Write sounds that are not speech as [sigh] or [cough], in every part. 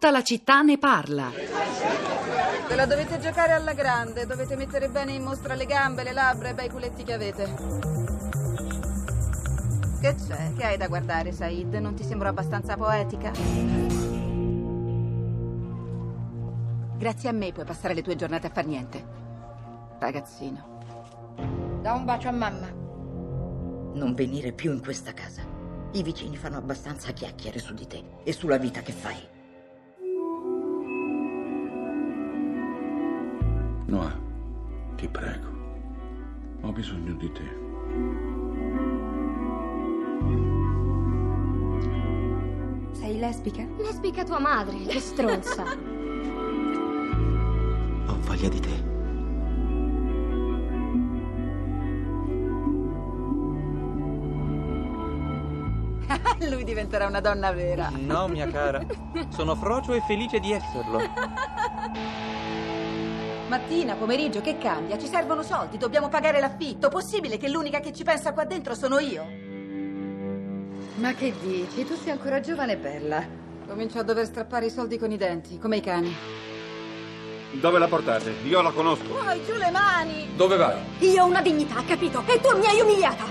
Tutta la città ne parla. Ve la dovete giocare alla grande, dovete mettere bene in mostra le gambe, le labbra e i bei culetti che avete. Che c'è? Che hai da guardare, Said? Non ti sembra abbastanza poetica? Grazie a me puoi passare le tue giornate a far niente. Ragazzino. Da un bacio a mamma. Non venire più in questa casa. I vicini fanno abbastanza chiacchiere su di te e sulla vita che fai. Noah, ti prego. Ho bisogno di te. Sei lesbica? Lesbica tua madre, che [laughs] stronza. Ho voglia di te. [laughs] Lui diventerà una donna vera. No, mia cara. Sono frocio e felice di esserlo. [laughs] Mattina, pomeriggio, che cambia? Ci servono soldi, dobbiamo pagare l'affitto. Possibile che l'unica che ci pensa qua dentro sono io? Ma che dici? Tu sei ancora giovane e bella. Comincio a dover strappare i soldi con i denti, come i cani. Dove la portate? Io la conosco. Poi giù le mani! Dove vai? Io ho una dignità, capito? E tu mi hai umiliata.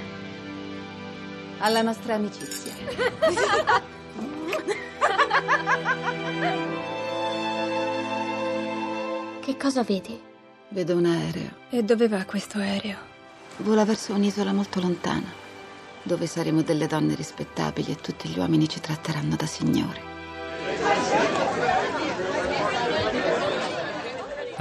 Alla nostra amicizia. [laughs] cosa vedi? Vedo un aereo. E dove va questo aereo? Vola verso un'isola molto lontana, dove saremo delle donne rispettabili e tutti gli uomini ci tratteranno da signore.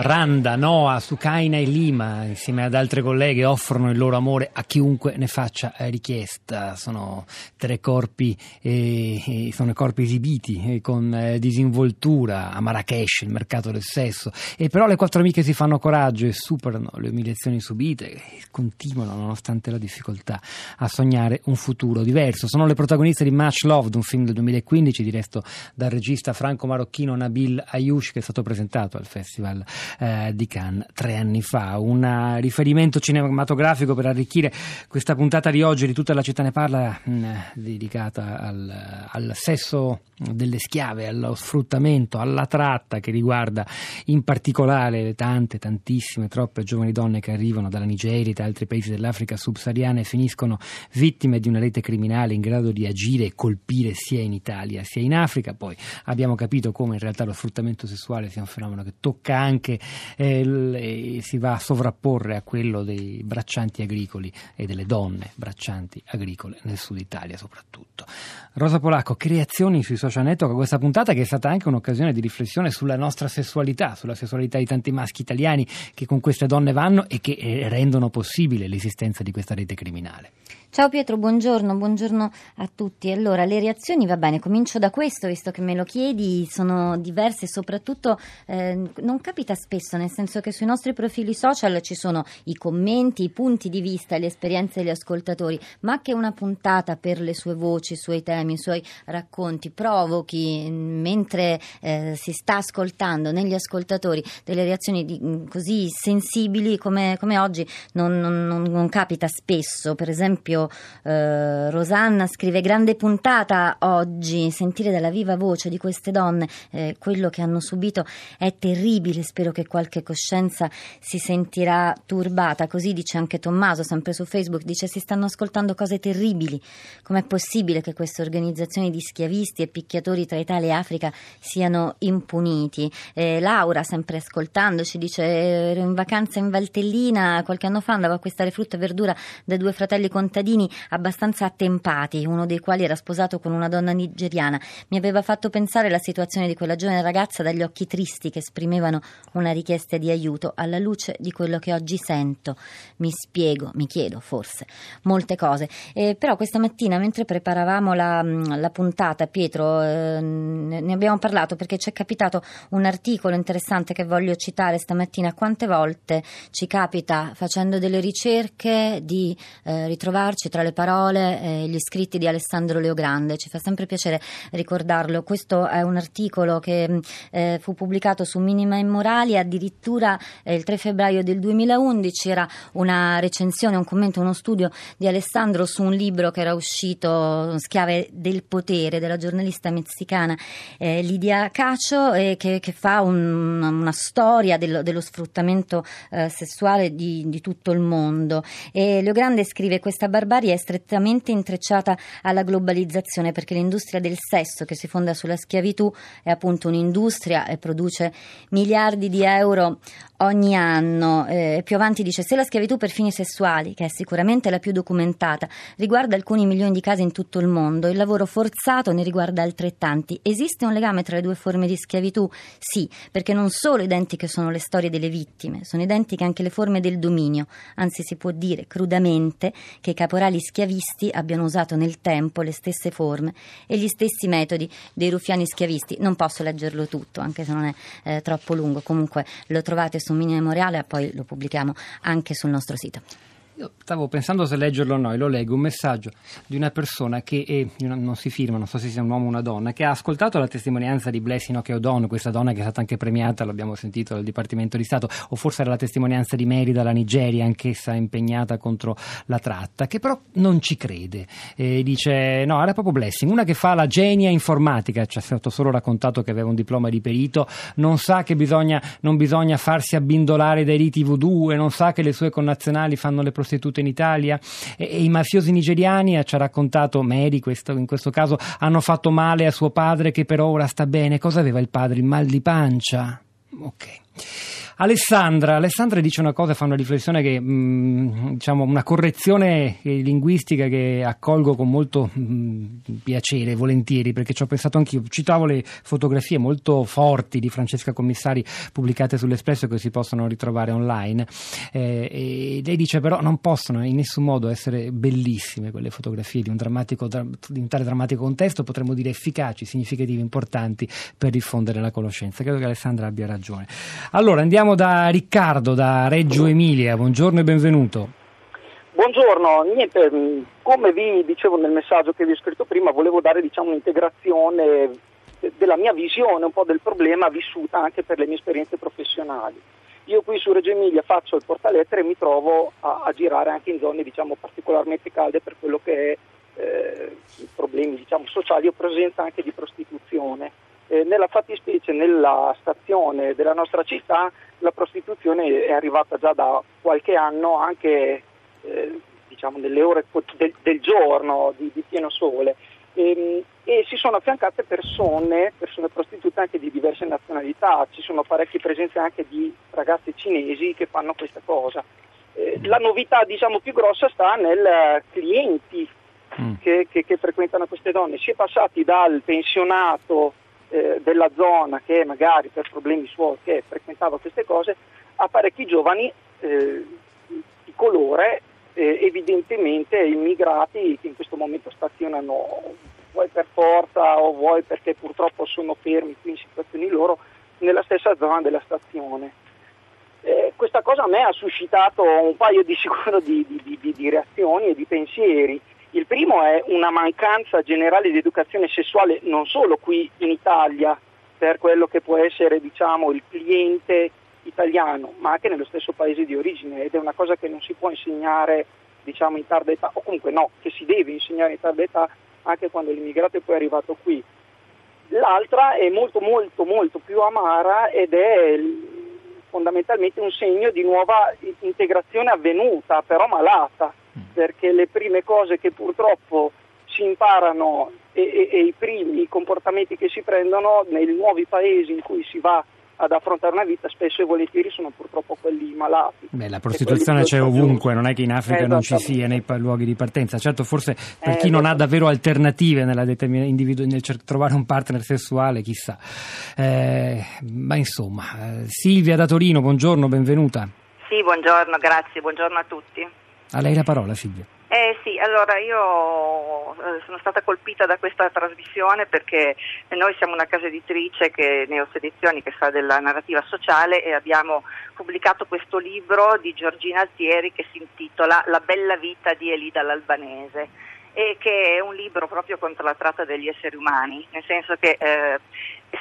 Randa, Noah, Sukaina e Lima, insieme ad altre colleghe, offrono il loro amore a chiunque ne faccia richiesta. Sono tre corpi, eh, sono corpi esibiti eh, con eh, disinvoltura a Marrakesh, il mercato del sesso. E però le quattro amiche si fanno coraggio e superano le umiliazioni subite e continuano, nonostante la difficoltà, a sognare un futuro diverso. Sono le protagoniste di Much Loved, un film del 2015 diretto dal regista franco-marocchino Nabil Ayouch, che è stato presentato al Festival eh, di Cannes tre anni fa. Un riferimento cinematografico per arricchire questa puntata di oggi di tutta la città ne parla, mh, dedicata al, al sesso delle schiave, allo sfruttamento, alla tratta che riguarda in particolare le tante, tantissime, troppe giovani donne che arrivano dalla Nigeria e da altri paesi dell'Africa subsahariana e finiscono vittime di una rete criminale in grado di agire e colpire sia in Italia sia in Africa. Poi abbiamo capito come in realtà lo sfruttamento sessuale sia un fenomeno che tocca anche eh, e si va a sovrapporre a quello dei braccianti agricoli e delle donne braccianti agricole nel sud Italia soprattutto. Rosa Polacco, che reazioni sui social network questa puntata che è stata anche un'occasione di riflessione sulla nostra sessualità, sulla sessualità di tanti maschi italiani che con queste donne vanno e che eh, rendono possibile l'esistenza di questa rete criminale. Ciao Pietro, buongiorno, buongiorno a tutti. Allora, le reazioni, va bene, comincio da questo, visto che me lo chiedi, sono diverse soprattutto eh, non capita spesso, nel senso che sui nostri profili social ci sono i commenti, i punti di vista, le esperienze degli ascoltatori, ma che una puntata per le sue voci, i suoi temi, i suoi racconti provochi mentre eh, si sta ascoltando negli ascoltatori delle reazioni di, così sensibili come, come oggi non, non, non capita spesso. Per esempio, eh, Rosanna scrive grande puntata oggi, sentire dalla viva voce di queste donne eh, quello che hanno subito è terribile, spero che qualche coscienza si sentirà turbata, così dice anche Tommaso sempre su Facebook, dice si stanno ascoltando cose terribili, com'è possibile che queste organizzazioni di schiavisti e picchiatori tra Italia e Africa siano impuniti? Eh, Laura sempre ascoltandoci dice ero in vacanza in Valtellina qualche anno fa andavo a acquistare frutta e verdura da due fratelli contadini cittadini abbastanza attempati, uno dei quali era sposato con una donna nigeriana. Mi aveva fatto pensare la situazione di quella giovane ragazza dagli occhi tristi che esprimevano una richiesta di aiuto alla luce di quello che oggi sento. Mi spiego, mi chiedo forse molte cose. Eh, però questa mattina mentre preparavamo la, la puntata, Pietro, eh, ne abbiamo parlato perché ci è capitato un articolo interessante che voglio citare stamattina. Quante volte ci capita facendo delle ricerche di eh, ritrovarci trovarci tra le parole eh, gli scritti di Alessandro Leogrande, ci fa sempre piacere ricordarlo. Questo è un articolo che eh, fu pubblicato su Minima Immorali addirittura eh, il 3 febbraio del 2011 era una recensione, un commento, uno studio di Alessandro su un libro che era uscito, Schiave del potere, della giornalista messicana eh, Lidia Cacio, che, che, fa un, una storia dello, dello sfruttamento eh, sessuale di, di, tutto il mondo. E Leo Grande scrive questa barbarie è strettamente intrecciata alla globalizzazione perché l'industria del sesso che si fonda sulla schiavitù è appunto un'industria e produce miliardi di euro ogni anno. Eh, più avanti dice se la schiavitù per fini sessuali, che è sicuramente la più documentata, riguarda alcuni milioni di casi in tutto il mondo, il lavoro forzato ne riguarda altrettanti. Esiste un legame tra le due forme di schiavitù? Sì, perché non solo identiche sono le storie delle vittime, sono identiche anche le forme del dominio. Anzi, si può dire crudamente che i caporali schiavisti abbiano usato nel tempo le stesse forme e gli stessi metodi dei ruffiani schiavisti. Non posso leggerlo tutto, anche se non è eh, troppo lungo. Comunque lo trovate su Mini Memoriale e poi lo pubblichiamo anche sul nostro sito. Io stavo pensando se leggerlo o no, e lo leggo, un messaggio di una persona che è, non si firma, non so se sia un uomo o una donna, che ha ascoltato la testimonianza di Blessing Okeodon, questa donna che è stata anche premiata, l'abbiamo sentito dal Dipartimento di Stato, o forse era la testimonianza di Mary dalla Nigeria, anch'essa impegnata contro la tratta, che però non ci crede. E dice, no, era proprio Blessing, una che fa la genia informatica, ci ha stato solo raccontato che aveva un diploma di perito, non sa che bisogna, non bisogna farsi abbindolare dai riti voodoo e non sa che le sue connazionali fanno le prostituzioni prostitute in Italia e, e i mafiosi nigeriani, ci ha raccontato Mary questo, in questo caso, hanno fatto male a suo padre che per ora sta bene. Cosa aveva il padre? Il mal di pancia? Ok. Alessandra, Alessandra dice una cosa, fa una riflessione che, mm, diciamo, una correzione linguistica che accolgo con molto mm, piacere, volentieri, perché ci ho pensato anch'io. Citavo le fotografie molto forti di Francesca Commissari pubblicate sull'Espresso che si possono ritrovare online. Eh, lei dice però non possono in nessun modo essere bellissime quelle fotografie di un, drammatico, di un tale drammatico contesto, potremmo dire efficaci, significative, importanti per diffondere la conoscenza. Credo che Alessandra abbia ragione. Allora andiamo Partiamo da Riccardo, da Reggio Emilia. Buongiorno e benvenuto. Buongiorno, niente, mm, come vi dicevo nel messaggio che vi ho scritto prima, volevo dare diciamo, un'integrazione della mia visione un po' del problema vissuta anche per le mie esperienze professionali. Io qui su Reggio Emilia faccio il portalettere e mi trovo a, a girare anche in zone diciamo, particolarmente calde per quello che è eh, problemi diciamo, sociali o presenza anche di prostituzione. Eh, nella fattispecie nella stazione della nostra città la prostituzione è arrivata già da qualche anno anche eh, diciamo nelle ore del, del giorno di, di, pieno sole e, ehm, e, si sono affiancate persone, persone prostitute anche di diverse nazionalità, ci sono parecchie presenze anche di ragazze cinesi che fanno questa cosa. Eh, la novità diciamo più grossa sta nel clienti mm. che, che, che frequentano queste donne, si è passati dal pensionato eh, della zona che magari per problemi suoi che frequentava queste cose a parecchi giovani eh, di colore eh, evidentemente immigrati che in questo momento stazionano vuoi per forza o vuoi perché purtroppo sono fermi qui in situazioni loro nella stessa zona della stazione. Eh, questa cosa a me ha suscitato un paio di, [laughs] sicuro di, di, di, di reazioni e di pensieri. Il primo è una mancanza generale di educazione sessuale non solo qui in Italia per quello che può essere diciamo, il cliente italiano, ma anche nello stesso paese di origine ed è una cosa che non si può insegnare diciamo, in tarda età, o comunque no, che si deve insegnare in tarda età anche quando l'immigrato è poi arrivato qui. L'altra è molto molto molto più amara ed è fondamentalmente un segno di nuova integrazione avvenuta, però malata perché le prime cose che purtroppo si imparano e, e, e, i primi comportamenti che si prendono nei nuovi paesi in cui si va ad affrontare una vita spesso e volentieri sono purtroppo quelli malati. Beh, la prostituzione c'è ovunque, non è che in Africa non ci sia nei luoghi di partenza. Certo, forse per chi non ha davvero alternative individu- nel trovare un partner sessuale, chissà. Eh, ma insomma, Silvia da Torino, buongiorno, benvenuta. Sì, buongiorno, grazie, buongiorno a tutti. A lei la parola, Silvia. Eh sì, allora io eh, sono stata colpita da questa trasmissione perché noi siamo una casa editrice che Neoselezioni che fa della narrativa sociale e abbiamo pubblicato questo libro di Giorgina Altieri che si intitola La bella vita di Elida l'Albanese e che è un libro proprio contro la tratta degli esseri umani, nel senso che eh,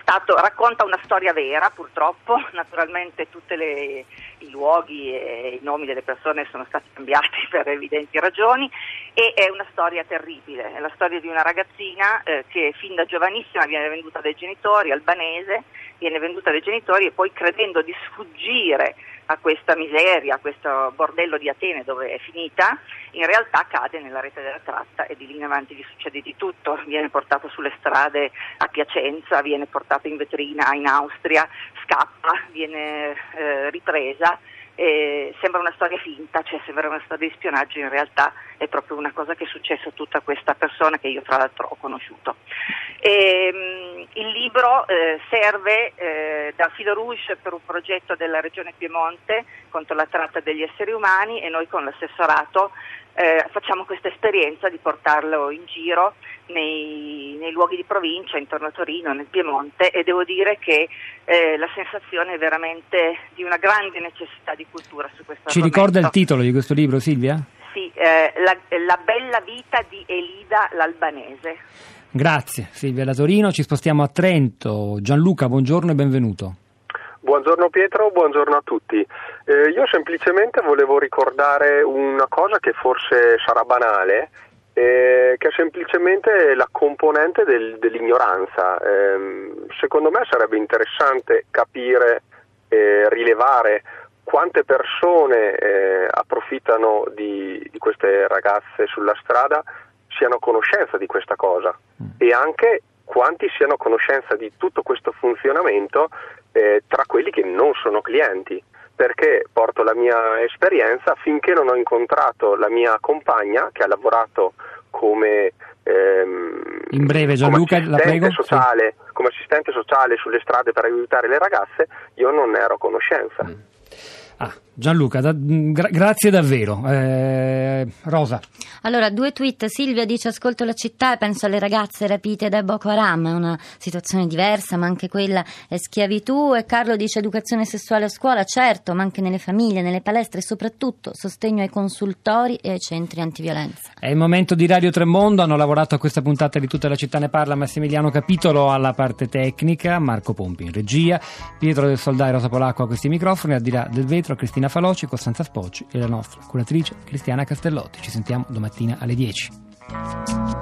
stato, racconta una storia vera purtroppo, [laughs] naturalmente tutti i luoghi e i nomi delle persone sono stati cambiati [laughs] per evidenti ragioni e è una storia terribile, è la storia di una ragazzina eh, che fin da giovanissima viene venduta dai genitori, albanese, viene venduta dai genitori e poi credendo di sfuggire a questa miseria, a questo bordello di Atene dove è finita, in realtà cade nella rete della tratta e di lì in avanti gli succede di tutto, viene portato sulle strade a Piacenza, viene portato in vetrina in Austria, scappa, viene eh, ripresa eh, sembra una storia finta, cioè sembra una storia di spionaggio, in realtà è proprio una cosa che è successa a tutta questa persona che io tra l'altro ho conosciuto. E, ehm, il libro eh, serve eh, da filo rouge per un progetto della Regione Piemonte contro la tratta degli esseri umani e noi con l'assessorato eh, facciamo questa esperienza di portarlo in giro nei, nei, luoghi di provincia, intorno a Torino, nel Piemonte e devo dire che eh, la sensazione è veramente di una grande necessità di cultura su questo Ci argomento. ricorda il titolo di questo libro, Silvia? Sì, eh, la, la bella vita di Elida l'Albanese. Grazie Silvia da Torino, ci spostiamo a Trento. Gianluca, buongiorno e benvenuto. Buongiorno Pietro, buongiorno a tutti. Eh, io semplicemente volevo ricordare una cosa che forse sarà banale, eh, che è semplicemente la componente del, dell'ignoranza. Eh, secondo me sarebbe interessante capire e rilevare quante persone eh, approfittano di, di, queste ragazze sulla strada siano a conoscenza di questa cosa mm. e anche quanti siano a conoscenza di tutto questo funzionamento eh, tra quelli che non sono clienti, perché porto la mia esperienza finché non ho incontrato la mia compagna che ha lavorato come, ehm, In breve, Gianluca, come, assistente sociale, sì. come assistente sociale sulle strade per aiutare le ragazze, io non ne ero a conoscenza. Mm. Ah, Gianluca, da, gra- grazie davvero. Eh, Rosa. Allora, due tweet. Silvia dice ascolto la città e penso alle ragazze rapite da Boko Haram, è una situazione diversa, ma anche quella è schiavitù. E Carlo dice educazione sessuale a scuola, certo, ma anche nelle famiglie, nelle palestre e soprattutto sostegno ai consultori e ai centri antiviolenza. È il momento di Radio Tremondo, hanno lavorato a questa puntata di Tutta la città ne parla Massimiliano Capitolo alla parte tecnica, Marco Pompi in regia, Pietro del Soldai, Rosa Polacco a questi microfoni, al di là del vetro Cristina Cristina Faloci, Costanza Spocci e la nostra curatrice Cristiana Castellotti. Ci sentiamo domattina alle 10.